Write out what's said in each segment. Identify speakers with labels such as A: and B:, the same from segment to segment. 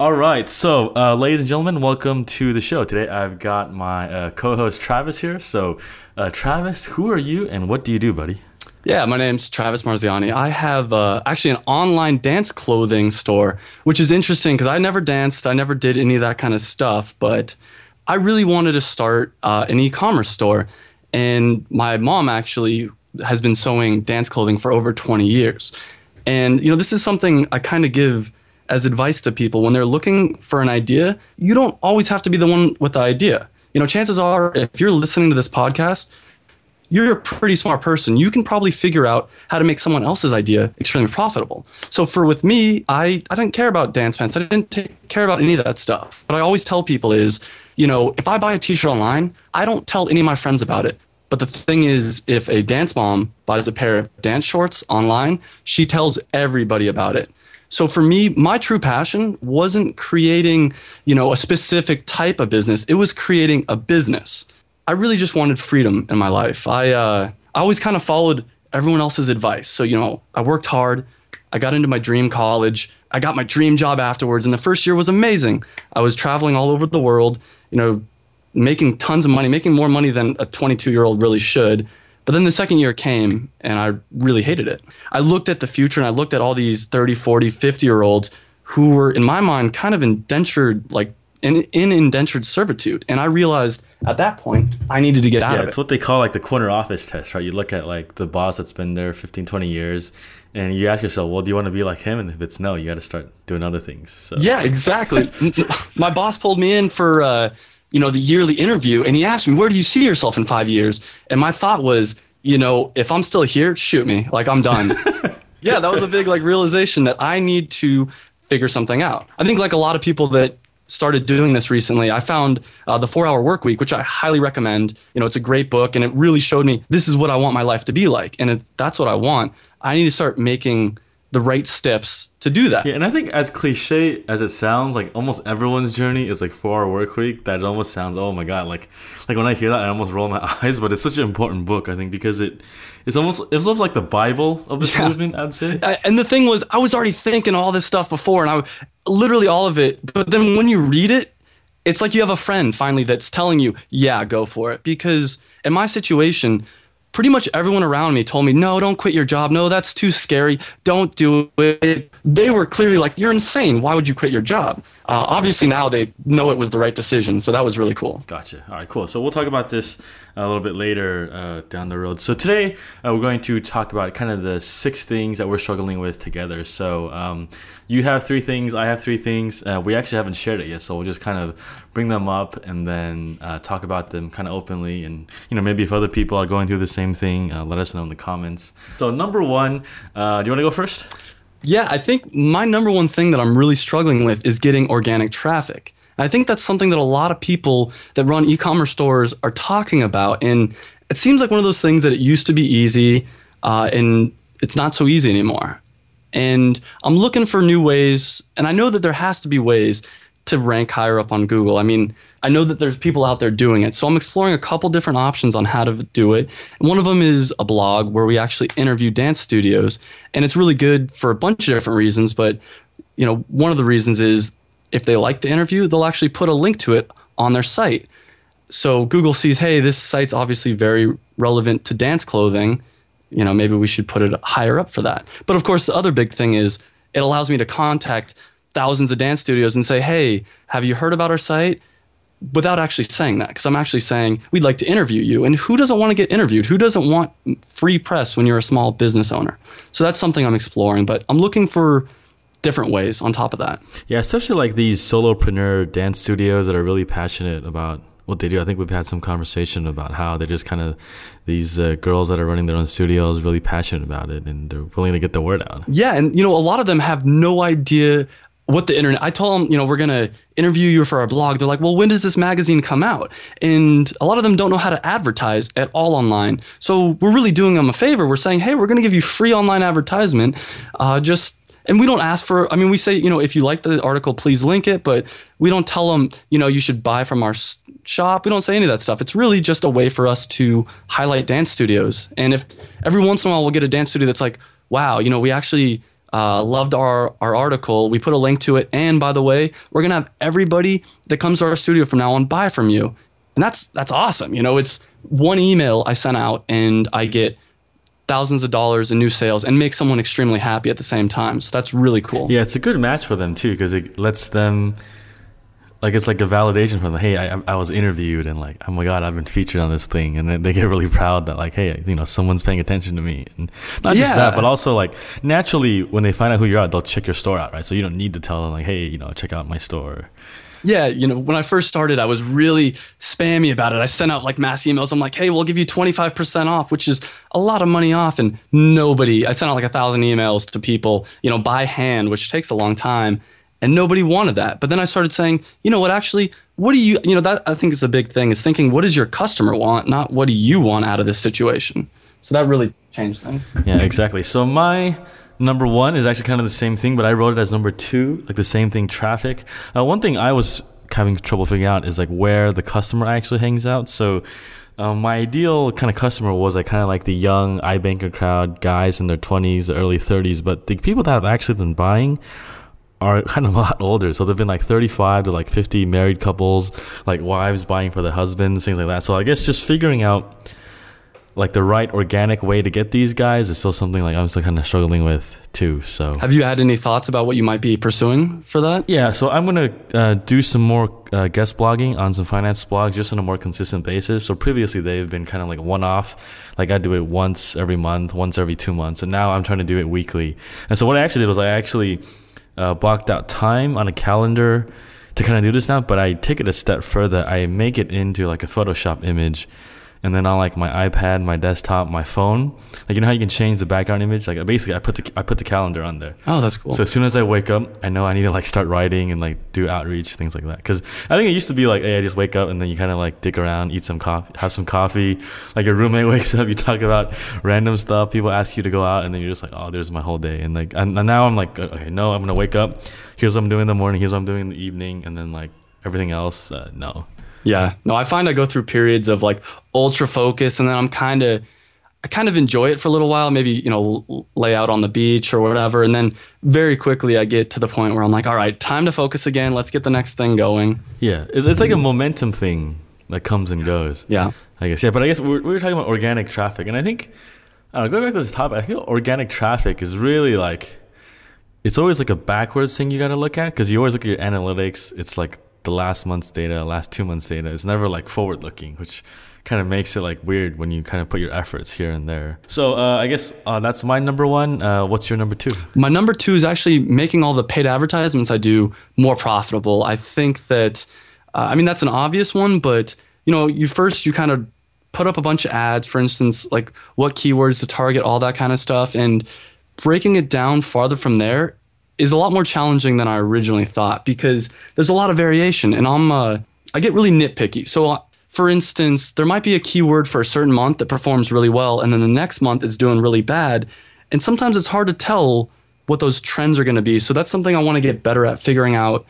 A: All right, so uh, ladies and gentlemen, welcome to the show. Today I've got my uh, co-host Travis here. So, uh, Travis, who are you and what do you do, buddy?
B: Yeah, my name's Travis Marziani. I have uh, actually an online dance clothing store, which is interesting because I never danced, I never did any of that kind of stuff, but I really wanted to start uh, an e-commerce store, and my mom actually has been sewing dance clothing for over 20 years, and you know this is something I kind of give as advice to people when they're looking for an idea, you don't always have to be the one with the idea. You know, chances are if you're listening to this podcast, you're a pretty smart person. You can probably figure out how to make someone else's idea extremely profitable. So for with me, I, I didn't care about dance pants. I didn't take, care about any of that stuff. What I always tell people is, you know, if I buy a t-shirt online, I don't tell any of my friends about it. But the thing is, if a dance mom buys a pair of dance shorts online, she tells everybody about it. So for me, my true passion wasn't creating, you know, a specific type of business. It was creating a business. I really just wanted freedom in my life. I uh, I always kind of followed everyone else's advice. So you know, I worked hard. I got into my dream college. I got my dream job afterwards, and the first year was amazing. I was traveling all over the world. You know, making tons of money, making more money than a 22 year old really should. But then the second year came and I really hated it. I looked at the future and I looked at all these 30, 40, 50 year olds who were, in my mind, kind of indentured, like in, in indentured servitude. And I realized at that point, I needed to get out
A: yeah,
B: of it.
A: It's what they call like the corner office test, right? You look at like the boss that's been there 15, 20 years and you ask yourself, well, do you want to be like him? And if it's no, you got to start doing other things. So.
B: Yeah, exactly. My boss pulled me in for, uh, you know, the yearly interview and he asked me, where do you see yourself in five years? And my thought was, you know, if I'm still here, shoot me. Like I'm done. yeah, that was a big like realization that I need to figure something out. I think like a lot of people that started doing this recently, I found uh, the Four Hour Work Week, which I highly recommend. You know, it's a great book, and it really showed me this is what I want my life to be like, and if that's what I want, I need to start making the right steps to do that.
A: Yeah, and I think as cliche as it sounds, like almost everyone's journey is like four hour work week. That it almost sounds, oh my god, like like when I hear that, I almost roll my eyes. But it's such an important book, I think, because it it's almost it's almost like the Bible of this yeah. movement. I'd say.
B: And the thing was, I was already thinking all this stuff before, and I literally all of it. But then when you read it, it's like you have a friend finally that's telling you, yeah, go for it. Because in my situation pretty much everyone around me told me, no, don't quit your job. No, that's too scary. Don't do it. They were clearly like, you're insane. Why would you quit your job? Uh, obviously, now they know it was the right decision. So that was really cool.
A: Gotcha. All right, cool. So we'll talk about this a little bit later uh, down the road. So today uh, we're going to talk about kind of the six things that we're struggling with together. So um, you have three things, I have three things. Uh, we actually haven't shared it yet, so we'll just kind of bring them up and then uh, talk about them kind of openly. And you know, maybe if other people are going through the same thing, uh, let us know in the comments. So number one, uh, do you want to go first?
B: Yeah, I think my number one thing that I'm really struggling with is getting organic traffic. I think that's something that a lot of people that run e-commerce stores are talking about, and it seems like one of those things that it used to be easy, uh, and it's not so easy anymore. And I'm looking for new ways, and I know that there has to be ways to rank higher up on Google. I mean, I know that there's people out there doing it. So I'm exploring a couple different options on how to do it. And one of them is a blog where we actually interview dance studios, and it's really good for a bunch of different reasons, but you know, one of the reasons is if they like the interview, they'll actually put a link to it on their site. So Google sees, hey, this site's obviously very relevant to dance clothing you know, maybe we should put it higher up for that. But of course, the other big thing is it allows me to contact thousands of dance studios and say, hey, have you heard about our site? Without actually saying that, because I'm actually saying we'd like to interview you. And who doesn't want to get interviewed? Who doesn't want free press when you're a small business owner? So that's something I'm exploring, but I'm looking for different ways on top of that.
A: Yeah, especially like these solopreneur dance studios that are really passionate about what they do. I think we've had some conversation about how they're just kind of these uh, girls that are running their own studios, really passionate about it, and they're willing to get the word out.
B: Yeah, and you know, a lot of them have no idea what the internet. I told them, you know, we're gonna interview you for our blog. They're like, well, when does this magazine come out? And a lot of them don't know how to advertise at all online. So we're really doing them a favor. We're saying, hey, we're gonna give you free online advertisement. Uh, just and we don't ask for i mean we say you know if you like the article please link it but we don't tell them you know you should buy from our shop we don't say any of that stuff it's really just a way for us to highlight dance studios and if every once in a while we'll get a dance studio that's like wow you know we actually uh, loved our, our article. We put a link to it. And by the way, we're going to have everybody that comes to our studio from now on buy from you. And that's, that's awesome. You know, it's one email I sent out and I get thousands of dollars in new sales and make someone extremely happy at the same time. So that's really cool.
A: Yeah, it's a good match for them too because it lets them like it's like a validation from them. Hey, I, I was interviewed and like, oh my god, I've been featured on this thing, and then they get really proud that like, hey, you know, someone's paying attention to me, and not just that, but also like naturally when they find out who you are, they'll check your store out, right? So you don't need to tell them like, hey, you know, check out my store.
B: Yeah, you know, when I first started, I was really spammy about it. I sent out like mass emails. I'm like, hey, we'll give you 25% off, which is a lot of money off. And nobody, I sent out like a thousand emails to people, you know, by hand, which takes a long time. And nobody wanted that. But then I started saying, you know what, actually, what do you, you know, that I think is a big thing is thinking, what does your customer want, not what do you want out of this situation? So that really changed things.
A: Yeah, exactly. So my number one is actually kind of the same thing, but I wrote it as number two, like the same thing, traffic. Uh, one thing I was having trouble figuring out is like where the customer actually hangs out. So um, my ideal kind of customer was like kind of like the young iBanker crowd, guys in their 20s, early 30s, but the people that have actually been buying are kind of a lot older. So they've been like 35 to like 50 married couples, like wives buying for their husbands, things like that. So I guess just figuring out like the right organic way to get these guys is still something like I'm still kind of struggling with too. So
B: Have you had any thoughts about what you might be pursuing for that?
A: yeah, so I'm gonna uh, do some more uh, guest blogging on some finance blogs just on a more consistent basis. So previously they've been kind of like one off, like I do it once every month, once every two months, and now I'm trying to do it weekly. And so what I actually did was I actually uh, blocked out time on a calendar to kind of do this now, but I take it a step further. I make it into like a Photoshop image. And then on like my iPad, my desktop, my phone, like you know how you can change the background image. Like basically, I put the I put the calendar on there.
B: Oh, that's cool.
A: So as soon as I wake up, I know I need to like start writing and like do outreach, things like that. Because I think it used to be like, hey, I just wake up and then you kind of like dick around, eat some coffee, have some coffee. Like your roommate wakes up, you talk about random stuff. People ask you to go out, and then you're just like, oh, there's my whole day. And like, and, and now I'm like, okay, no, I'm gonna wake up. Here's what I'm doing in the morning. Here's what I'm doing in the evening, and then like everything else, uh, no.
B: Yeah. No, I find I go through periods of like ultra focus and then I'm kind of I kind of enjoy it for a little while, maybe, you know, lay out on the beach or whatever, and then very quickly I get to the point where I'm like, all right, time to focus again. Let's get the next thing going.
A: Yeah, it's, it's like a momentum thing that comes and goes.
B: Yeah.
A: I guess yeah, but I guess we we were talking about organic traffic, and I think I don't know, going back to this topic, I feel organic traffic is really like it's always like a backwards thing you got to look at because you always look at your analytics. It's like the last month's data, last two months' data. It's never like forward looking, which kind of makes it like weird when you kind of put your efforts here and there. So uh, I guess uh, that's my number one. Uh, what's your number two?
B: My number two is actually making all the paid advertisements I do more profitable. I think that, uh, I mean, that's an obvious one, but you know, you first you kind of put up a bunch of ads, for instance, like what keywords to target, all that kind of stuff, and breaking it down farther from there is a lot more challenging than I originally thought because there's a lot of variation, and I'm uh, I get really nitpicky. So. Uh, for instance, there might be a keyword for a certain month that performs really well, and then the next month is doing really bad. And sometimes it's hard to tell what those trends are going to be. So that's something I want to get better at figuring out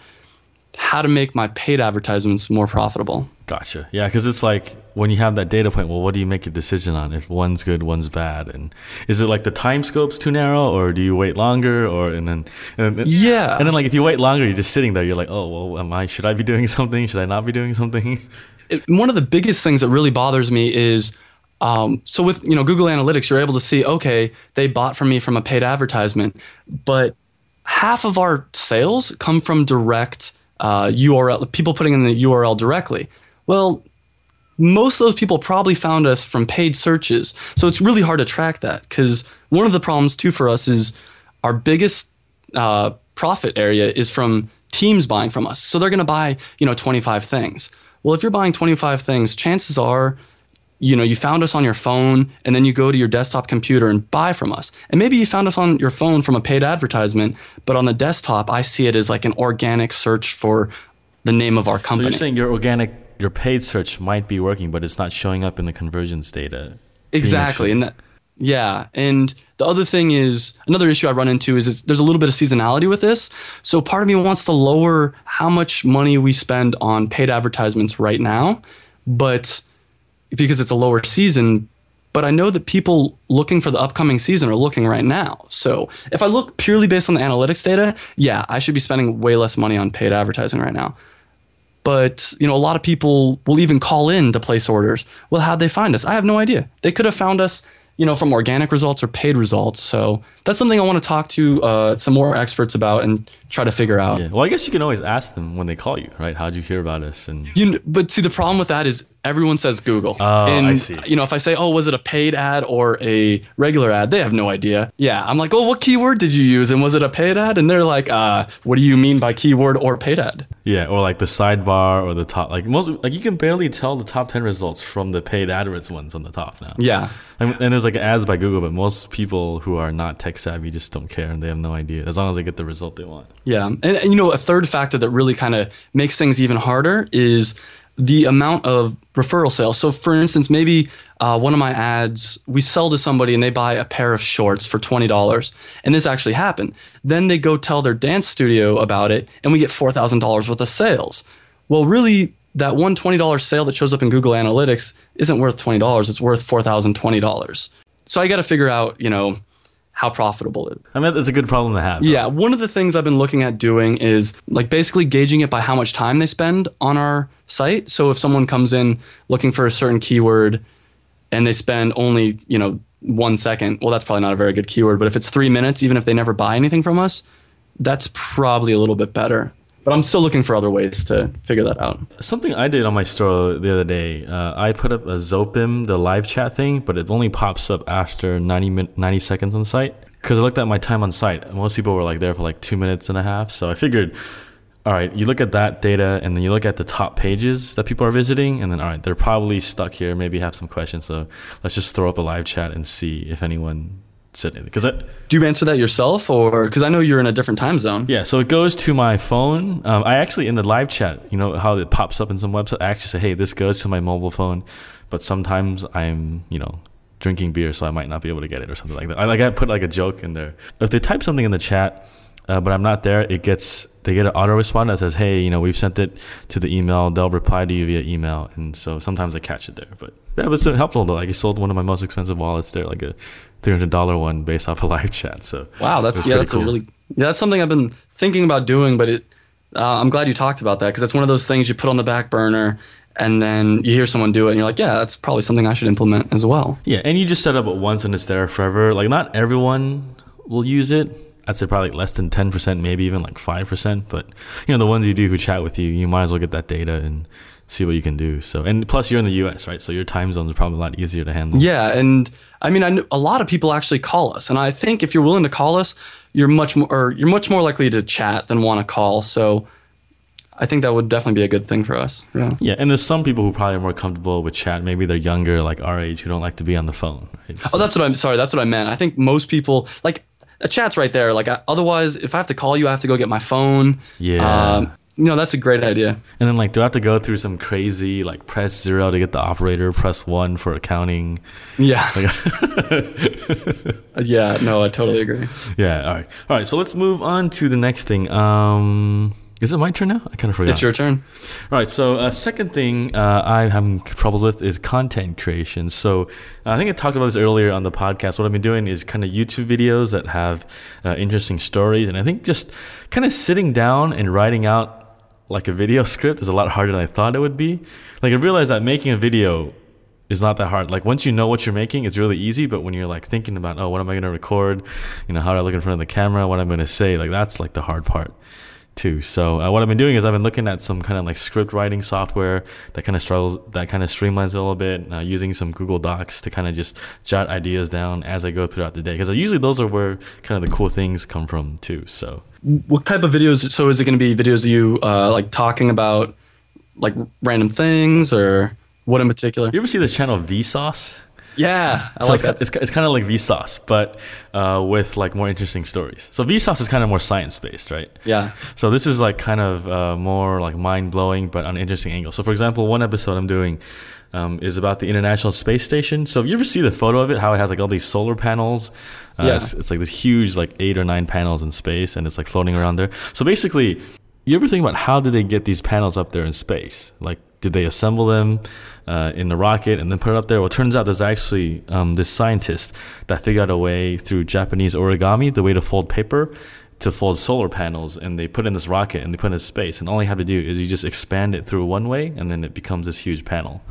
B: how to make my paid advertisements more profitable.
A: Gotcha. Yeah, because it's like when you have that data point. Well, what do you make a decision on? If one's good, one's bad, and is it like the time scope's too narrow, or do you wait longer, or and then and then,
B: Yeah.
A: and then like if you wait longer, you're just sitting there. You're like, oh well, am I? Should I be doing something? Should I not be doing something?
B: It- one of the biggest things that really bothers me is um, so with you know Google Analytics, you're able to see okay they bought from me from a paid advertisement, but half of our sales come from direct uh, URL people putting in the URL directly. Well, most of those people probably found us from paid searches, so it's really hard to track that because one of the problems too for us is our biggest uh, profit area is from teams buying from us. So they're going to buy, you know, 25 things. Well, if you're buying 25 things, chances are, you know, you found us on your phone and then you go to your desktop computer and buy from us. And maybe you found us on your phone from a paid advertisement, but on the desktop, I see it as like an organic search for the name of our company.
A: so you're saying your organic, your paid search might be working, but it's not showing up in the conversions data.
B: Exactly. And that, yeah. And the other thing is another issue I run into is, is there's a little bit of seasonality with this. So part of me wants to lower how much money we spend on paid advertisements right now, but because it's a lower season, but I know that people looking for the upcoming season are looking right now. So if I look purely based on the analytics data, yeah, I should be spending way less money on paid advertising right now. But you know, a lot of people will even call in to place orders. Well, how'd they find us? I have no idea. They could have found us you know, from organic results or paid results. So that's something I want to talk to uh, some more experts about and try to figure out.
A: Yeah. Well, I guess you can always ask them when they call you, right? How'd you hear about us? And
B: you, but see, the problem with that is everyone says Google.
A: Oh,
B: and,
A: I see.
B: You know, if I say, "Oh, was it a paid ad or a regular ad?" They have no idea. Yeah, I'm like, "Oh, what keyword did you use? And was it a paid ad?" And they're like, "Uh, what do you mean by keyword or paid ad?"
A: Yeah, or like the sidebar or the top. Like most, like you can barely tell the top ten results from the paid AdWords ones on the top now.
B: Yeah.
A: And, and there's like ads by Google, but most people who are not tech savvy just don't care and they have no idea as long as they get the result they want.
B: Yeah, and, and you know, a third factor that really kind of makes things even harder is the amount of referral sales. So, for instance, maybe uh, one of my ads, we sell to somebody and they buy a pair of shorts for $20. And this actually happened. Then they go tell their dance studio about it and we get $4,000 worth of sales. Well, really, that one $20 sale that shows up in Google Analytics isn't worth $20. It's worth $4,020. So I got to figure out, you know, how profitable it is.
A: I mean, it's a good problem to have.
B: Yeah, one of the things I've been looking at doing is like basically gauging it by how much time they spend on our site. So if someone comes in looking for a certain keyword and they spend only, you know, one second, well, that's probably not a very good keyword. But if it's three minutes, even if they never buy anything from us, that's probably a little bit better. But I'm still looking for other ways to figure that out.
A: Something I did on my store the other day, uh, I put up a Zopim, the live chat thing, but it only pops up after 90, min- 90 seconds on site. Because I looked at my time on site. Most people were like there for like two minutes and a half. So I figured, all right, you look at that data and then you look at the top pages that people are visiting, and then, all right, they're probably stuck here, maybe have some questions. So let's just throw up a live chat and see if anyone said. Because
B: Do you answer that yourself, or because I know you're in a different time zone?
A: Yeah, so it goes to my phone. Um, I actually in the live chat, you know how it pops up in some website. I actually say, "Hey, this goes to my mobile phone," but sometimes I'm, you know, drinking beer, so I might not be able to get it or something like that. I like I put like a joke in there. If they type something in the chat, uh, but I'm not there, it gets they get an auto respond that says, "Hey, you know, we've sent it to the email. They'll reply to you via email." And so sometimes I catch it there, but it was helpful though. Like I sold one of my most expensive wallets there, like a three hundred dollar one based off a live chat. So
B: Wow, that's yeah, that's
A: cool.
B: a really yeah, that's something I've been thinking about doing, but it. Uh, I'm glad you talked about that because that's one of those things you put on the back burner, and then you hear someone do it, and you're like, yeah, that's probably something I should implement as well.
A: Yeah, and you just set up it once and it's there forever. Like not everyone will use it. I'd say probably less than ten percent, maybe even like five percent. But you know, the ones you do who chat with you, you might as well get that data and see what you can do. So, and plus you're in the U.S., right? So your time zone is probably a lot easier to handle.
B: Yeah, and I mean, I kn- a lot of people actually call us, and I think if you're willing to call us, you're much more or you're much more likely to chat than want to call. So, I think that would definitely be a good thing for us. Yeah.
A: Yeah, and there's some people who probably are more comfortable with chat. Maybe they're younger, like our age, who don't like to be on the phone. Right?
B: Oh, that's what I'm sorry. That's what I meant. I think most people like a chat's right there. Like I, otherwise, if I have to call you, I have to go get my phone.
A: Yeah.
B: Um, no, that's a great idea.
A: and then like, do I have to go through some crazy like press zero to get the operator, press one for accounting?
B: Yeah.
A: Like,
B: yeah. No, I totally agree.
A: yeah. All right. All right. So let's move on to the next thing. Um, is it my turn now? I kind of forgot.
B: It's your turn.
A: All right. So, uh, second thing uh, I'm having troubles with is content creation. So, uh, I think I talked about this earlier on the podcast. What I've been doing is kind of YouTube videos that have uh, interesting stories, and I think just kind of sitting down and writing out like a video script is a lot harder than I thought it would be. Like, I realized that making a video is not that hard. Like once you know what you're making, it's really easy. But when you're like thinking about, oh, what am I going to record? You know, how do I look in front of the camera? What am I'm going to say? Like that's like the hard part too. So uh, what I've been doing is I've been looking at some kind of like script writing software that kind of struggles, that kind of streamlines it a little bit, uh, using some Google Docs to kind of just jot ideas down as I go throughout the day. Because usually those are where kind of the cool things come from too. So
B: What type of videos? So is it going to be videos of you uh, like talking about like random things or what in particular?
A: you ever see the channel Vsauce?
B: Yeah, I
A: so
B: like
A: it's,
B: that.
A: it's, it's kind of like Vsauce, but uh, with like more interesting stories. So Vsauce is kind of more science based, right?
B: Yeah.
A: So this is like kind of uh, more like mind blowing, but on an interesting angle. So for example, one episode I'm doing um, is about the International Space Station. So if you ever see the photo of it, how it has like all these solar panels. Uh,
B: Yeah.
A: it's, it's like this huge like eight or nine panels in space, and it's like floating around there. So basically, you ever think about how did they get these panels up there in space? Like did they assemble them uh, in the rocket and then put it up there? Well, it turns out there's actually um, this scientist that figured out a way through Japanese origami, the way to fold paper, to fold solar panels, and they put in this rocket and they put in space. And all you have to do is you just expand it through one way, and then it becomes this huge panel.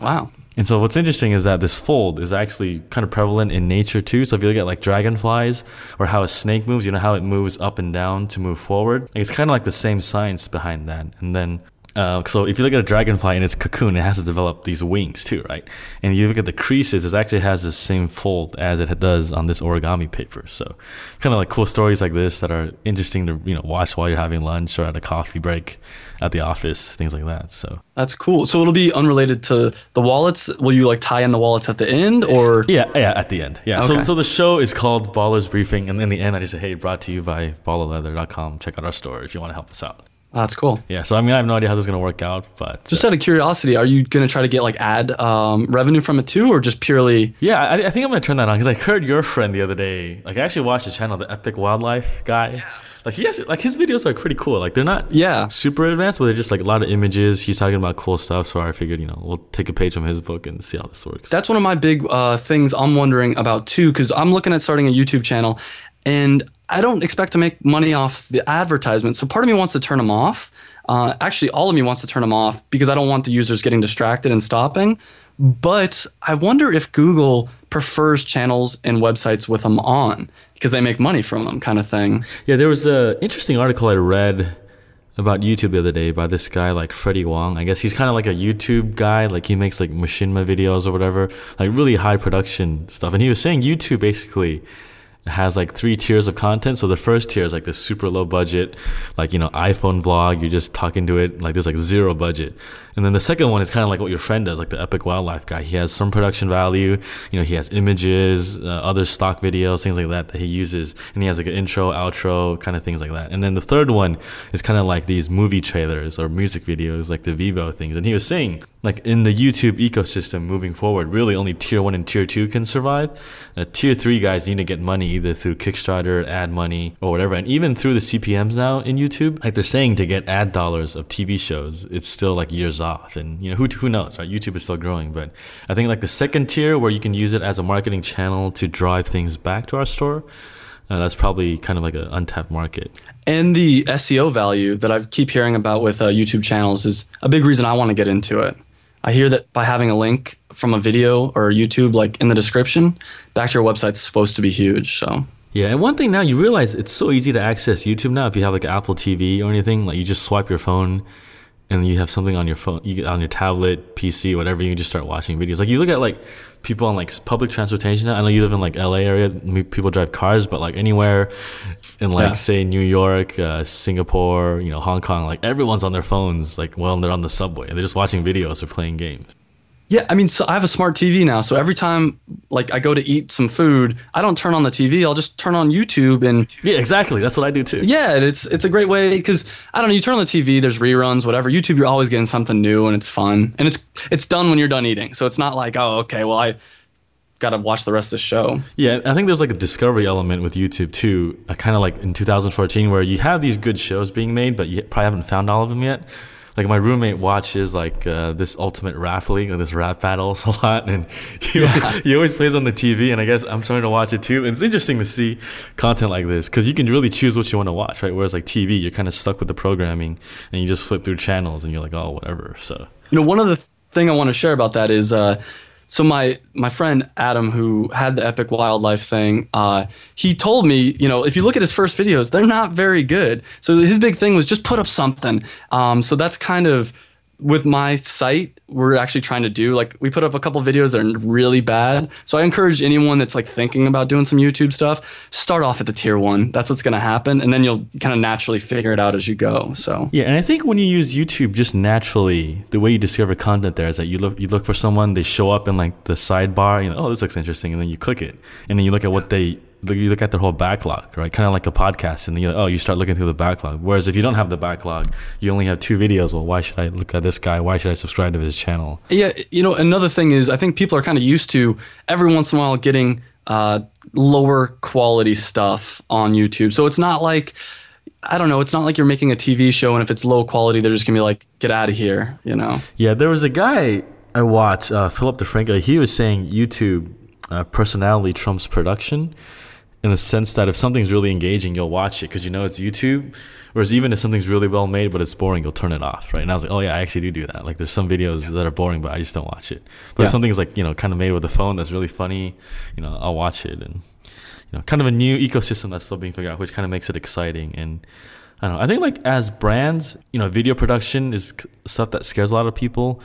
B: Wow.
A: And so what's interesting is that this fold is actually kind of prevalent in nature too. So if you look at like dragonflies or how a snake moves, you know how it moves up and down to move forward. Like it's kind of like the same science behind that. And then uh, so if you look at a dragonfly in its cocoon, it has to develop these wings too, right? And you look at the creases, it actually has the same fold as it does on this origami paper. So kind of like cool stories like this that are interesting to you know watch while you're having lunch or at a coffee break at the office, things like that. So
B: that's cool. So it'll be unrelated to the wallets. Will you like tie in the wallets at the end or?
A: Yeah, yeah, at the end. Yeah. Okay. So, so the show is called Ballers Briefing, and in the end, I just say, hey, brought to you by ballerleather.com. Check out our store if you want to help us out.
B: That's cool.
A: Yeah, so I mean, I have no idea how this is going to work out, but
B: just uh, out of curiosity, are you going to try to get like ad um, revenue from it too, or just purely?
A: Yeah, I, I think I'm going to turn that on because I heard your friend the other day. Like, I actually watched the channel, the Epic Wildlife guy. Yeah. Like he has, like his videos are pretty cool. Like they're not
B: yeah
A: super advanced, but they're just like a lot of images. He's talking about cool stuff, so I figured you know we'll take a page from his book and see how this works.
B: That's one of my big uh, things I'm wondering about too, because I'm looking at starting a YouTube channel, and I don't expect to make money off the advertisement. So part of me wants to turn them off uh, actually, all of me wants to turn them off because I don't want the users getting distracted and stopping. But I wonder if Google prefers channels and websites with them on because they make money from them, kind of thing.
A: Yeah, there was an interesting article I read about YouTube the other day by this guy like Freddie Wong. I guess he's kind of like a YouTube guy. Like he makes like machinima videos or whatever, like really high production stuff. And he was saying YouTube basically has like three tiers of content. So the first tier is like the super low budget, like, you know, iPhone vlog. You're just talking to it. Like there's like zero budget. And then the second one is kind of like what your friend does, like the epic wildlife guy. He has some production value. You know, he has images, uh, other stock videos, things like that that he uses. And he has like an intro, outro, kind of things like that. And then the third one is kind of like these movie trailers or music videos, like the Vevo things. And he was saying, like in the YouTube ecosystem moving forward, really only tier one and tier two can survive. Uh, tier three guys need to get money either through Kickstarter, ad money, or whatever. And even through the CPMs now in YouTube, like they're saying to get ad dollars of TV shows, it's still like years off. And you know who who knows, right? YouTube is still growing, but I think like the second tier where you can use it as a marketing channel to drive things back to our store. Uh, that's probably kind of like an untapped market.
B: And the SEO value that I keep hearing about with uh, YouTube channels is a big reason I want to get into it. I hear that by having a link from a video or YouTube, like in the description, back to your website's supposed to be huge. So
A: yeah, and one thing now you realize it's so easy to access YouTube now. If you have like Apple TV or anything, like you just swipe your phone, and you have something on your phone, you get on your tablet, PC, whatever. You can just start watching videos. Like you look at like people on like public transportation. I know you live in like LA area. People drive cars, but like anywhere in like yeah. say New York, uh, Singapore, you know, Hong Kong, like everyone's on their phones. Like well, they're on the subway and they're just watching videos or playing games.
B: Yeah, I mean, so I have a smart TV now. So every time, like, I go to eat some food, I don't turn on the TV. I'll just turn on YouTube and.
A: Yeah, exactly. That's what I do too.
B: Yeah, it's it's a great way because I don't know. You turn on the TV, there's reruns, whatever. YouTube, you're always getting something new and it's fun, and it's it's done when you're done eating. So it's not like, oh, okay, well, I got to watch the rest of the show.
A: Yeah, I think there's like a discovery element with YouTube too. Uh, kind of like in 2014, where you have these good shows being made, but you probably haven't found all of them yet like my roommate watches like uh, this ultimate rap league, like this rap battles a lot, and he, yeah. he always plays on the TV. And I guess I'm starting to watch it too. And it's interesting to see content like this because you can really choose what you want to watch, right? Whereas like TV, you're kind of stuck with the programming, and you just flip through channels, and you're like, oh, whatever. So
B: you know, one of the th- thing I want to share about that is. Uh, so my my friend Adam, who had the epic wildlife thing, uh, he told me, you know, if you look at his first videos, they're not very good. So his big thing was just put up something. Um, so that's kind of with my site, we're actually trying to do like we put up a couple videos that are really bad. So I encourage anyone that's like thinking about doing some YouTube stuff, start off at the tier one. That's what's going to happen, and then you'll kind of naturally figure it out as you go. So
A: yeah, and I think when you use YouTube, just naturally, the way you discover content there is that you look you look for someone, they show up in like the sidebar, you know, oh this looks interesting, and then you click it, and then you look at what they you look at their whole backlog, right? Kind of like a podcast, and you like, oh, you start looking through the backlog. Whereas if you don't have the backlog, you only have two videos. Well, why should I look at this guy? Why should I subscribe to his channel?
B: Yeah, you know, another thing is I think people are kind of used to every once in a while getting uh, lower quality stuff on YouTube. So it's not like I don't know. It's not like you're making a TV show, and if it's low quality, they're just gonna be like, "Get out of here," you know.
A: Yeah, there was a guy I watched, uh, Philip DeFranco. He was saying YouTube uh, personality trumps production, in the sense that if something's really engaging, you'll watch it because you know it's YouTube. Whereas even if something's really well made but it's boring, you'll turn it off, right? And I was like, oh yeah, I actually do do that. Like there's some videos that are boring, but I just don't watch it. But
B: Yeah.
A: if something's like you know kind of made with a phone that's really funny, you know, I'll watch it and you know, kind of a new ecosystem that's still being figured out, which kind of makes it exciting. And I don't know. I think like as brands, you know, video production is stuff that scares a lot of people.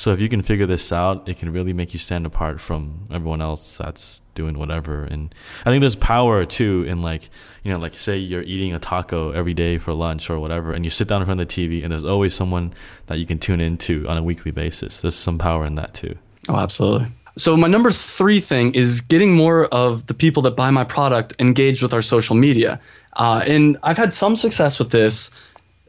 A: So if you can figure this out, it can really make you stand apart from everyone else that's doing whatever. And I think there's power too in like, you know, like say you're eating a taco every day for lunch or whatever, and you sit down in front of the TV, and there's always someone that you can tune into on a weekly basis. There's some power in that too.
B: Oh, absolutely. So my number three thing is getting more of the people that buy my product engaged with our social media, uh, and I've had some success with this.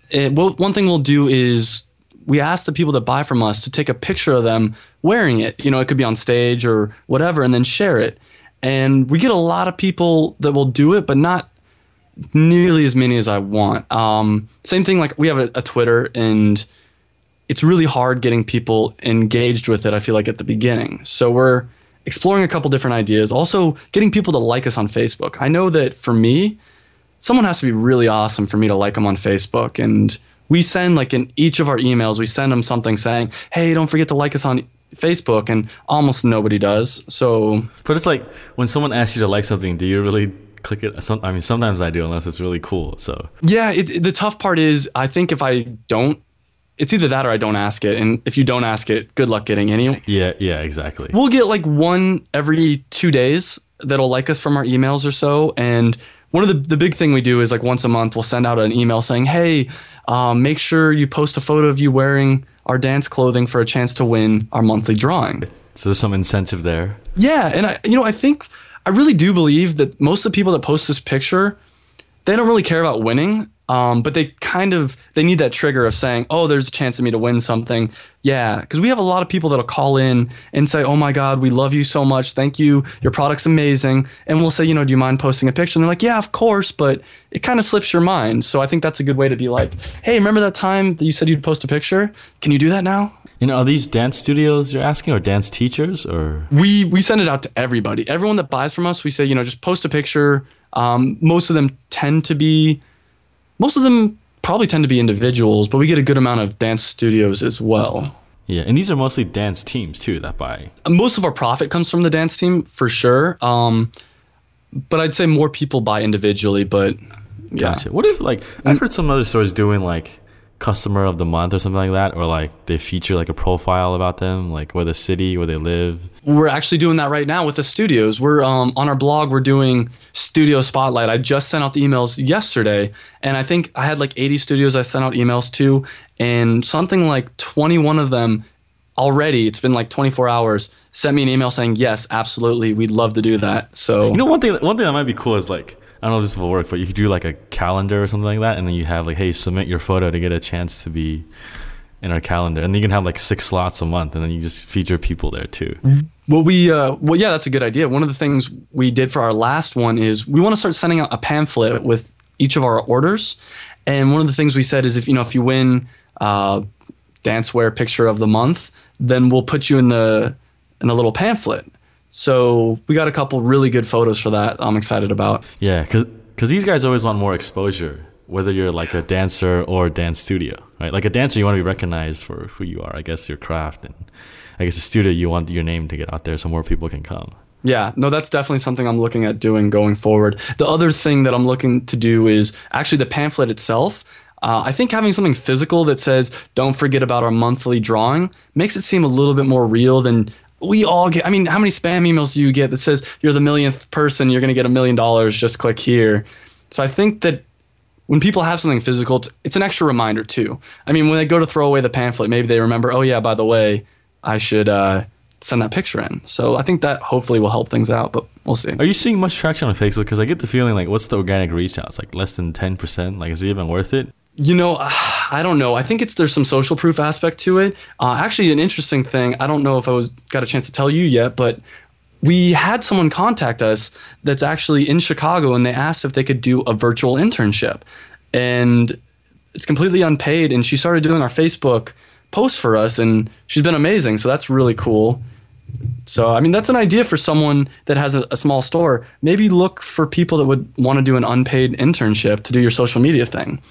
B: It, well, one thing we'll do is we ask the people that buy from us to take a picture of them wearing it. You know, it could be on stage or whatever, and then share it. And we get a lot of people that will do it, but not nearly as many as I want. Um, same thing, like we have a, a Twitter, and it's really hard getting people engaged with it. I feel like at the beginning, so we're exploring a couple different ideas. Also, getting people to like us on Facebook. I know that for me, someone has to be really awesome for me to like them on Facebook, and we send like in each of our emails, we send them something saying, "Hey, don't forget to like us on." Facebook and almost nobody does. So
A: But it's like when someone asks you to like something, do you really click it? Some, I mean, sometimes I do, unless it's really cool. So
B: Yeah, it, it- the tough part is I think if I don't, it's either that or I don't ask it. And if you don't ask it, good luck getting any.
A: yeah, yeah, exactly.
B: We'll get like one every two days that'll like us from our emails or so. And one of the, the big thing we do is like once a month, we'll send out an email saying, hey, um, make sure you post a photo of you wearing our dance clothing for a chance to win our monthly drawing.
A: So there's some incentive there.
B: Yeah, and I, you know, I think I really do believe that most of the people that post this picture, they don't really care about winning, um, but they kind of they need that trigger of saying, "Oh, there's a chance of me to win something." Yeah, because we have a lot of people that'll call in and say, "Oh my God, we love you so much. Thank you. Your product's amazing." And we'll say, "You know, do you mind posting a picture?" And they're like, "Yeah, of course," but it kind of slips your mind. So I think that's a good way to be like, "Hey, remember that time that you said you'd post a picture? Can you do that now?"
A: You know, are these dance studios you're asking, or dance teachers, or
B: we we send it out to everybody. Everyone that buys from us, we say, you know, just post a picture. Um, most of them tend to be, most of them probably tend to be individuals, but we get a good amount of dance studios as well.
A: yeah? And these are mostly dance teams too that buy.
B: Most of our profit comes from the dance team for sure. Um, but I'd say more people buy individually. But yeah,
A: Gotcha. What if like I've heard some other stores doing like customer of the month or something like that, or like they feature like a profile about them, like where the city, where they live.
B: we're actually doing that right now with the studios. We're um, on our blog. We're doing studio spotlight. I just sent out the emails yesterday, and I think I had like 80 studios I sent out emails to, and something like 21 of them already. It's been like 24 hours. Sent me an email saying yes, absolutely, we'd love to do that. So
A: You know, one thing one thing that might be cool is like I don't know if this will work, but you could do like a calendar or something like that, and then you have like, hey, submit your photo to get a chance to be in our calendar, and then you can have like six slots a month, and then you just feature people there too.
B: Well, we uh, well, yeah, that's a good idea. One of the things we did for our last one is we want to start sending out a pamphlet with each of our orders, and one of the things we said is if you know if you win uh, dancewear picture of the month, then we'll put you in the in a little pamphlet. So we got a couple really good photos for that. I'm excited about.
A: Yeah, because because these guys always want more exposure, whether you're like a dancer or a dance studio, right? Like a dancer, you want to be recognized for who you are, I guess your craft, and I guess a studio, you want your name to get out there so more people can come.
B: Yeah, no, that's definitely something I'm looking at doing going forward. The other thing that I'm looking to do is actually the pamphlet itself. Uh, I think having something physical that says "Don't forget about our monthly drawing" makes it seem a little bit more real than we all get. I mean, how many spam emails do you get that says you're the millionth person, you're going to get a million dollars, just click here? So I think that when people have something physical, it's, an extra reminder too. I mean, when they go to throw away the pamphlet, maybe they remember, oh yeah, by the way, I should uh, send that picture in. So I think that hopefully will help things out, but we'll see.
A: Are you seeing much traction on Facebook? Because I get the feeling like, what's the organic reach out? It's like less than 10%. Like, is it even worth it?
B: You know, I don't know. I think it's there's some social proof aspect to it. Uh, actually, an interesting thing. I don't know if I was got a chance to tell you yet, but we had someone contact us that's actually in Chicago, and they asked if they could do a virtual internship. and it's completely unpaid. And she started doing our Facebook posts for us, and she's been amazing. So that's really cool. So, I mean, that's an idea for someone that has a, a, small store. Maybe look for people that would want to do an unpaid internship to do your social media thing.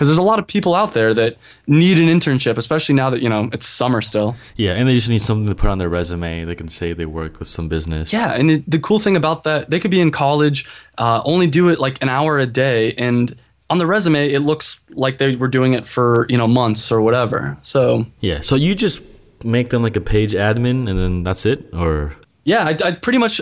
B: Because there's a lot of people out there that need an internship, especially now that, you know, it's summer still.
A: Yeah, and they just need something to put on their resume. They can say they work with some business.
B: Yeah, and it, the cool thing about that, they could be in college, uh, only do it like an hour a day, and on the resume, it looks like they were doing it for, you know, months or whatever. So,
A: yeah, so you just make them like a page admin and then that's it or
B: yeah I, I pretty much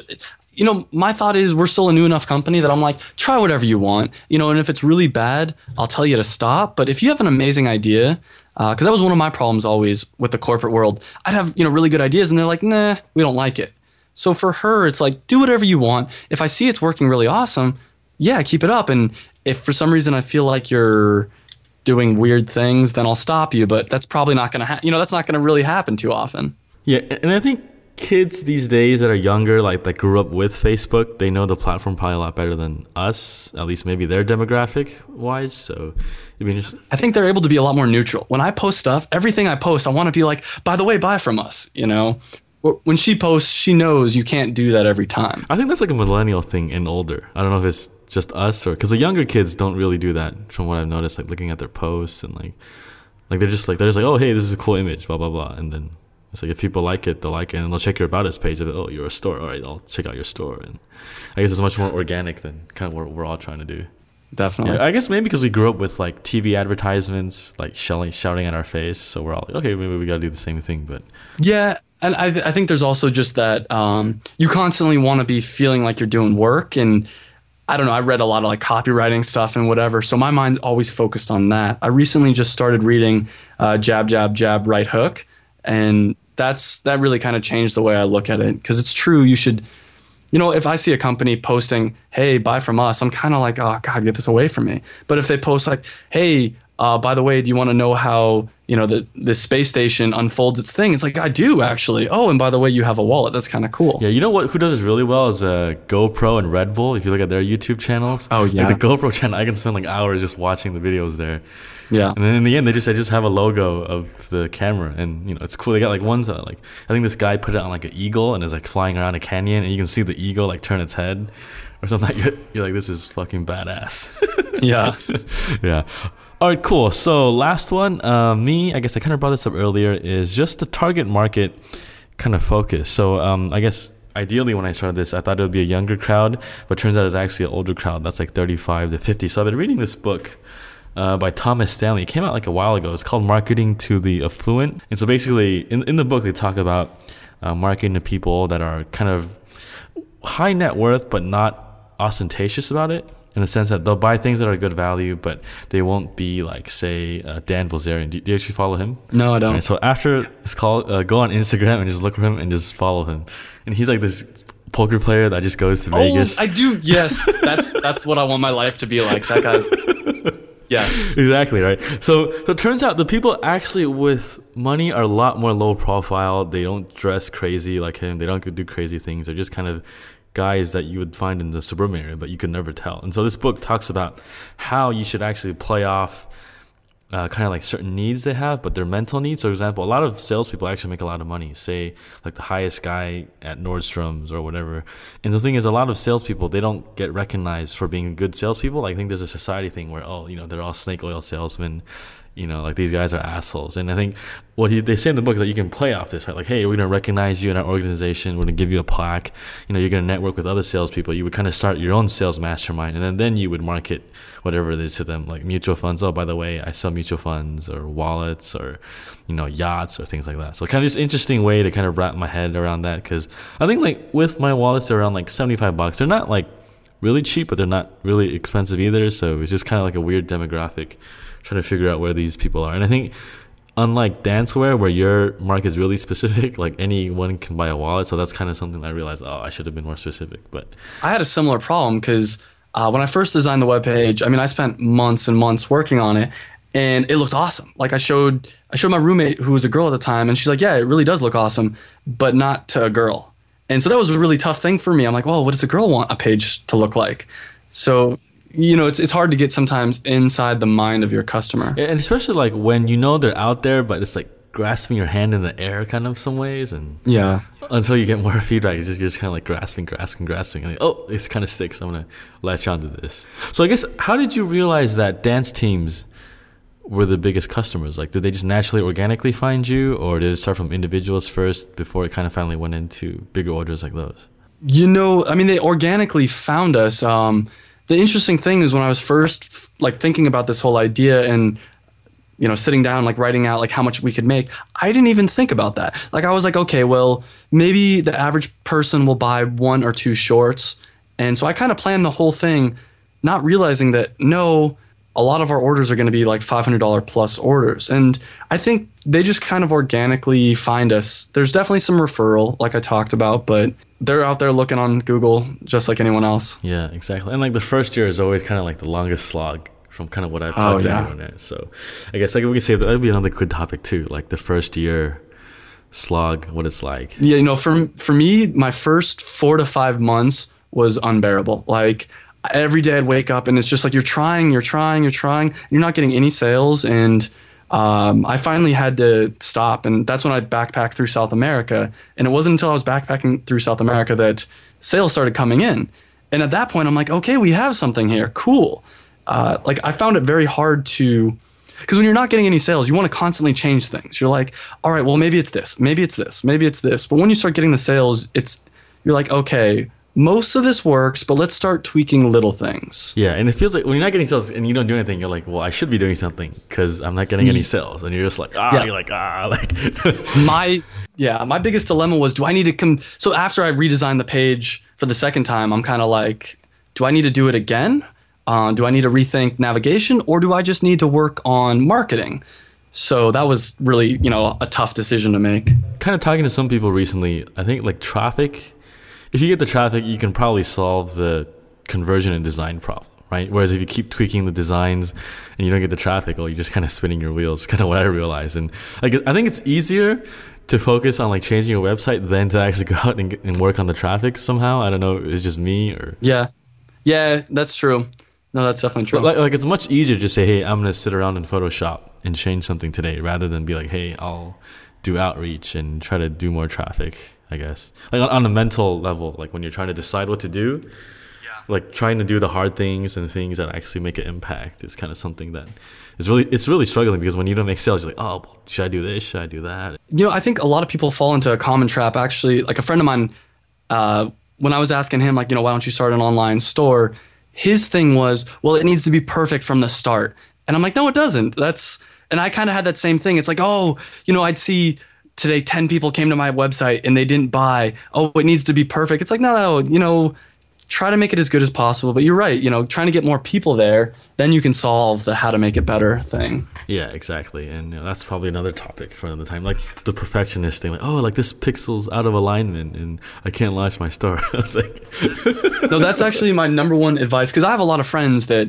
B: you know my thought is we're still a new enough company that i'm like try whatever you want you know and if it's really bad i'll tell you to stop but if you have an amazing idea because uh, that was one of my problems always with the corporate world i'd have you know really good ideas and they're like nah we don't like it so for her it's like do whatever you want if i see it's working really awesome yeah keep it up and if for some reason i feel like you're doing weird things, then I'll stop you. But that's probably not going to, ha- you know, that's not going to really happen too often.
A: Yeah, and I think kids these days that are younger, like that grew up with Facebook, they know the platform probably a lot better than us. At least maybe their demographic wise. So, I mean, just-
B: I think they're able to be a lot more neutral. When I post stuff, everything I post, I want to be like, by the way, buy from us. You know, when she posts, she knows you can't do that every time.
A: I think that's like a millennial thing and older. I don't know if it's just us or because the younger kids don't really do that from what I've noticed like looking at their posts and like like they're just like they're just like oh hey this is a cool image blah blah blah and then it's like if people like it they'll like it and they'll check your about us page of oh you're a store all right I'll check out your store and I guess it's much more organic than kind of what we're all trying to do
B: definitely
A: yeah, I guess maybe because we grew up with like TV advertisements like shouting shouting at our face so we're all like okay maybe we got to do the same thing but
B: yeah and I, I think there's also just that um, you constantly want to be feeling like you're doing work and I don't know. I read a lot of like copywriting stuff and whatever. So my mind's always focused on that. I recently just started reading uh, Jab, Jab, Jab, Right Hook. And that's that really kind of changed the way I look at it. Because it's true, you should, you know, if I see a company posting, hey, buy from us, I'm kind of like, oh, God, get this away from me. But if they post like, hey, uh, by the way, do you want to know how you know the the space station unfolds its thing? It's like I do actually. Oh, and by the way, you have a wallet. That's kind of cool.
A: Yeah, you know what? Who does this really well is uh, GoPro and Red Bull. If you look at their YouTube channels,
B: oh yeah,
A: like the GoPro channel, I can spend like hours just watching the videos there.
B: Yeah,
A: and then in the end, they just I just have a logo of the camera, and you know it's cool. They got like ones that like I think this guy put it on like an eagle and is like flying around a canyon, and you can see the eagle like turn its head or something. Like, you're like, this is fucking badass.
B: yeah,
A: yeah. All right, cool. So last one, uh, me, I guess I kind of brought this up earlier, is just the target market kind of focus. So um, I guess ideally when I started this, I thought it would be a younger crowd, but turns out it's actually an older crowd. That's like 35 to 50. So I've been reading this book. Uh, by Thomas Stanley. It came out like a while ago. It's called Marketing to the Affluent. And so basically, in, in the book, they talk about uh, marketing to people that are kind of high net worth, but not ostentatious about it in the sense that they'll buy things that are good value, but they won't be like, say, uh, Dan Bilzerian. Do, do, you actually follow him?
B: No, I don't.
A: Right, so after this call, uh, go on Instagram and just look for him and just follow him. And he's like this poker player that just goes to
B: oh,
A: Vegas.
B: I do. Yes, that's that's what I want my life to be like. That guy's. Yes.
A: Exactly right. So so it turns out the people actually with money are a lot more low profile. They don't dress crazy like him. They don't do crazy things. They're just kind of guys that you would find in the suburban area, but you could never tell. And so this book talks about how you should actually play off uh, kind of like certain needs they have, but their mental needs. For example, a lot of salespeople actually make a lot of money. Say, like the highest guy at Nordstrom's or whatever. And the thing is, a lot of salespeople they don't get recognized for being good salespeople. I think there's a society thing where oh, you know, they're all snake oil salesmen you know, like these guys are assholes. And I think what he, they say in the book is that you can play off this, right? Like, hey, we're going to recognize you in our organization. We're going to give you a plaque. You know, you're going to network with other salespeople. You would kind of start your own sales mastermind, and then, then you would market whatever it is to them, like mutual funds. Oh, by the way, I sell mutual funds or wallets or, you know, yachts or things like that. So kind of just interesting way to kind of wrap my head around that because I think like with my wallets, they're around like 75 bucks. They're not like really cheap, but they're not really expensive either. So it's just kind of like a weird demographic trying to figure out where these people are. And I think unlike dancewear where your mark is really specific, like anyone can buy a wallet. So that's kind of something I realized, oh, I should have been more specific. But
B: I had a similar problem because uh, when I first designed the web page, I mean, I spent months and months working on it, and it looked awesome. Like I showed, I showed my roommate who was a girl at the time, and she's like, "Yeah, it really does look awesome, but not to a girl." And so that was a really tough thing for me. I'm like, "Well, what does a girl want a page to look like?" So you know, it's it's hard to get sometimes inside the mind of your customer.
A: And especially like when you know they're out there, but it's like grasping your hand in the air kind of some ways and
B: Yeah.
A: until you get more feedback you're just, you're just kind of like grasping grasping grasping and like, oh it's kind of sticks i'm gonna latch onto this so i guess how did you realize that dance teams were the biggest customers like did they just naturally organically find you or did it start from individuals first before it kind of finally went into bigger orders like those
B: You know, I mean, they organically found us. Um, the interesting thing is when I was first like thinking about this whole idea and you know sitting down like writing out like how much we could make i didn't even think about that. Like i was like okay well maybe the average person will buy one or two shorts. And so i kind of planned the whole thing not realizing that no a lot of our orders are going to be like $500 plus orders and i think they just kind of organically find us there's definitely some referral like i talked about but they're out there looking on google just like anyone else
A: yeah exactly and like the first year is always kind of like the longest slog from kind of what I've
B: Oh,
A: talked to
B: yeah.
A: anyone at. So I guess like we could say that would be another good topic too, like the first year slog, what it's like.
B: Yeah, you know, for for me, my first four to five months was unbearable. Like every day I'd wake up and it's just like you're trying, you're trying, you're trying, you're not getting any sales, and um, I finally had to stop, and that's when I backpacked through South America. And it wasn't until I was backpacking through South America that sales started coming in. And at that point, I'm like, okay, we have something here, cool. Uh, like I found it very hard to because when you're not getting any sales, you want to constantly change things. You're like, all right, well, maybe it's this, maybe it's this, maybe it's this. But when you start getting the sales, it's you're like, okay, most of this works, but let's start tweaking little things.
A: Yeah, and it feels like when you're not getting sales and you don't do anything, you're like, well, I should be doing something because I'm not getting any sales, and you're just like, ah,
B: Yeah.
A: you're like, ah, like,
B: my yeah, my biggest dilemma was, do I need to come? So after I redesigned the page for the second time, I'm kind of like, do I need to do it again? Uh, do I need to rethink navigation, or do I just need to work on marketing? So that was really, you know, a tough decision to make.
A: kind of talking to some people recently, I think like traffic, if you get the traffic, you can probably solve the conversion and design problem, right? Whereas if you keep tweaking the designs and you don't get the traffic, oh, you're just kind of spinning your wheels. Kind of what I realized, and like I think it's easier to focus on like changing your website than to actually go out and, get, and work on the traffic somehow. I don't know, it's just me or
B: Yeah, yeah, that's true. No, that's definitely true.
A: like, like it's much easier to say, hey, I'm gonna sit around in Photoshop and change something today, rather than be like, hey, I'll do outreach and try to do more traffic. I guess like on, on a mental level, like when you're trying to decide what to do, like trying to do the hard things and things that actually make an impact is kind of something that is really it's really struggling because when you don't make sales, you're like, oh, well, should I do this? Should I do that?
B: you know, I think a lot of people fall into a common trap. Actually, like a friend of mine, uh, when I was asking him, like, you know, why don't you start an online store? His thing was, well, it needs to be perfect from the start. And I'm like, no, it doesn't. That's, and I kind of had that same thing. It's like, oh, you know, I'd see today 10 people came to my website and they didn't buy. Oh, it needs to be perfect. It's like, no, no, you know, try to make it as good as possible. But you're right, you know, trying to get more people there, then you can solve the how to make it better thing.
A: Yeah, exactly, and you know, that's probably another topic for another time. Like the perfectionist thing, like, oh, like this pixel's out of alignment, and I can't launch my store. like,
B: no, that's actually my number one advice because I have a lot of friends that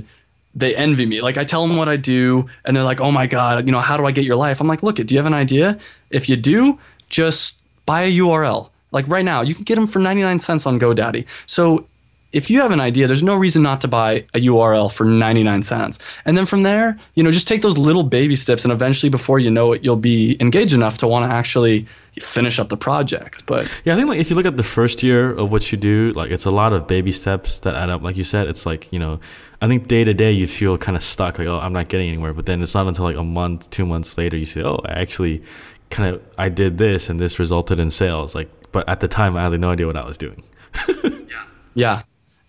B: they envy me. Like I tell them what I do, and they're like, "Oh my god, you know, how do I get your life?" I'm like, "Look, do you have an idea? If you do, just buy a URL. Like right now, you can get them for 99 cents on GoDaddy. So if you have an idea, there's no reason not to buy a URL for 99 cents. And then from there, you know, just take those little baby steps, and eventually, before you know it, you'll be engaged enough to want to actually finish up the project. But
A: yeah, I think like if you look at the first year of what you do, like it's a lot of baby steps that add up. Like you said, it's like you know, I think day to day you feel kind of stuck, like oh, I'm not getting anywhere. But then it's not until like a month, two months later you say, oh, I actually kind of I did this, and this resulted in sales. Like, but at the time I had no idea what I was doing.
B: Yeah. Yeah.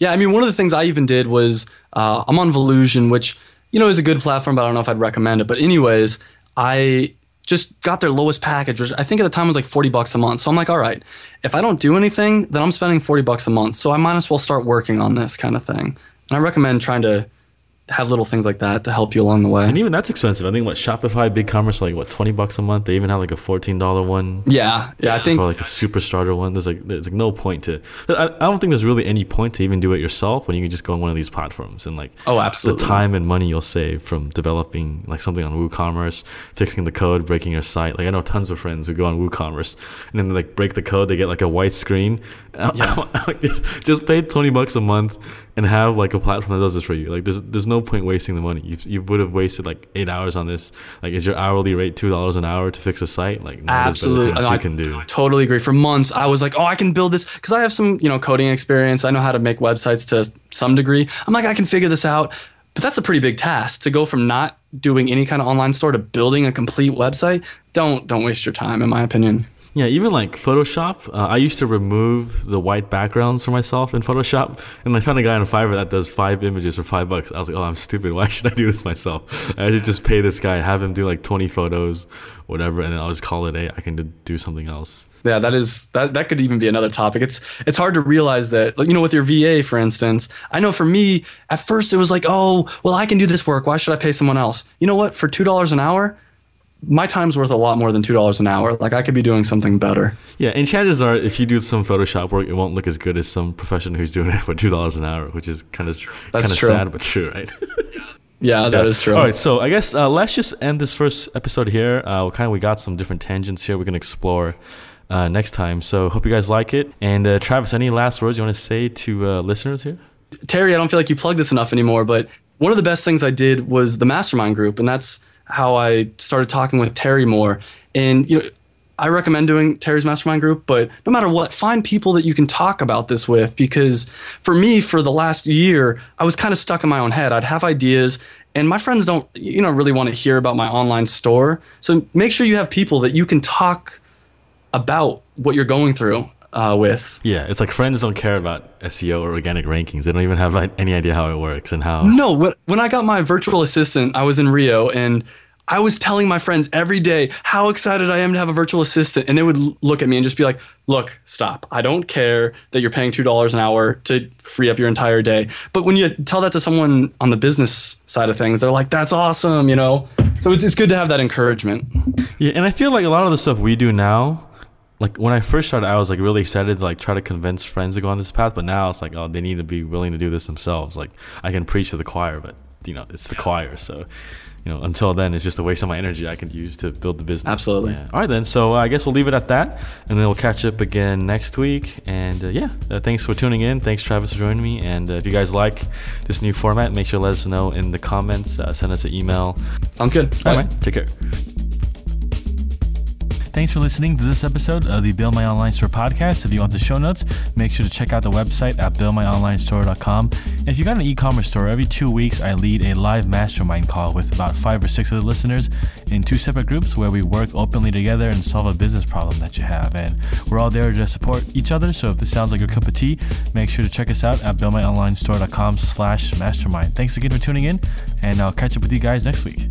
B: I mean, one of the things I even did was uh, I'm on Volusion, which, you know, is a good platform, but I don't know if I'd recommend it. But, anyways, I just got their lowest package, which I think at the time was like 40 bucks a month. So I'm like, all right, if I don't do anything, then I'm spending 40 bucks a month. So I might as well start working on this kind of thing. And I recommend trying to have little things like that to help you along the way.
A: And even that's expensive. I think what Shopify, Big Commerce, like what twenty bucks a month. They even have like a fourteen dollar one.
B: Yeah, yeah. I think
A: for like a super starter one. There's like there's like no point to. I, I don't think there's really any point to even do it yourself when you can just go on one of these platforms and like
B: oh absolutely
A: the time and money you'll save from developing like something on WooCommerce, fixing the code, breaking your site. Like I know tons of friends who go on WooCommerce and then they like break the code, they get like a white screen. Yeah. just just pay twenty bucks a month and have like a platform that does this for you. Like there's there's no point wasting the money. You you would have wasted like eight hours on this. Like is your hourly rate two dollars an hour to fix a site? Like
B: no, absolutely,
A: you can do.
B: Totally agree. For months, I was like, oh, I can build this because I have some you know coding experience. I know how to make websites to some degree. I'm like, I can figure this out. But that's a pretty big task to go from not doing any kind of online store to building a complete website. Don't don't waste your time, in my opinion.
A: Yeah, even like Photoshop, uh, I used to remove the white backgrounds for myself in Photoshop, and I found a guy on Fiverr that does five images for five bucks. I was like, oh, I'm stupid. Why should I do this myself? I should just pay this guy, have him do like 20 photos, whatever, and then I'll just call it a. I can do something else.
B: Yeah, that is that. That could even be another topic. It's it's hard to realize that, you know, with your VA, for instance. I know for me, at first it was like, oh, well, I can do this work. Why should I pay someone else? You know what? For two dollars an hour, my time's worth a lot more than two dollars an hour. Like I could be doing something better.
A: Yeah, and chances are, if you do some Photoshop work, it won't look as good as some professional who's doing it for two dollars an hour, which is kind of kind of sad but true, right?
B: yeah, that yeah. is true.
A: All right, so I guess uh, let's just end this first episode here. Uh, kind of we got some different tangents here. We're gonna explore. Uh, next time. So hope you guys like it. And uh, Travis, any last words you want to say to uh, listeners here?
B: Terry, I don't feel like you plugged this enough anymore, but one of the best things I did was the mastermind group, and that's how I started talking with Terry more. And you know, I recommend doing Terry's mastermind group, but no matter what, find people that you can talk about this with because for me for the last year, I was kind of stuck in my own head. I'd have ideas and my friends don't you know really want to hear about my online store. So make sure you have people that you can talk about what you're going through uh, with.
A: Yeah, it's like friends don't care about SEO or organic rankings. They don't even have any idea how it works and how.
B: No, when I got my virtual assistant, I was in Rio and I was telling my friends every day how excited I am to have a virtual assistant. And they would look at me and just be like, look, stop. I don't care that you're paying $2 an hour to free up your entire day. But when you tell that to someone on the business side of things, they're like, that's awesome, you know? So it's, it's good to have that encouragement.
A: Yeah. And I feel like a lot of the stuff we do now, like when I first started, I was like really excited to like try to convince friends to go on this path. But now it's like, oh, they need to be willing to do this themselves. Like I can preach to the choir, but you know, it's the choir. So, you know, until then, it's just a waste of my energy I could use to build the business.
B: Absolutely.
A: Yeah. All right, then. So uh, I guess we'll leave it at that, and then we'll catch up again next week. And uh, yeah, uh, thanks for tuning in. Thanks, Travis, for joining me. And uh, if you guys like this new format, make sure to let us know in the comments. Uh, send us an email.
B: Sounds good.
A: All right, man. Take care. Thanks for listening to this episode of the Build My Online Store podcast. If you want the show notes, make sure to check out the website at buildmyonlinestore.com. If you got an e-commerce store, every two weeks I lead a live mastermind call with about five or six of the listeners in two separate groups where we work openly together and solve a business problem that you have. And we're all there to support each other. So if this sounds like your cup of tea, make sure to check us out at buildmyonlinestore.com slash mastermind. Thanks again for tuning in, and I'll catch up with you guys next week.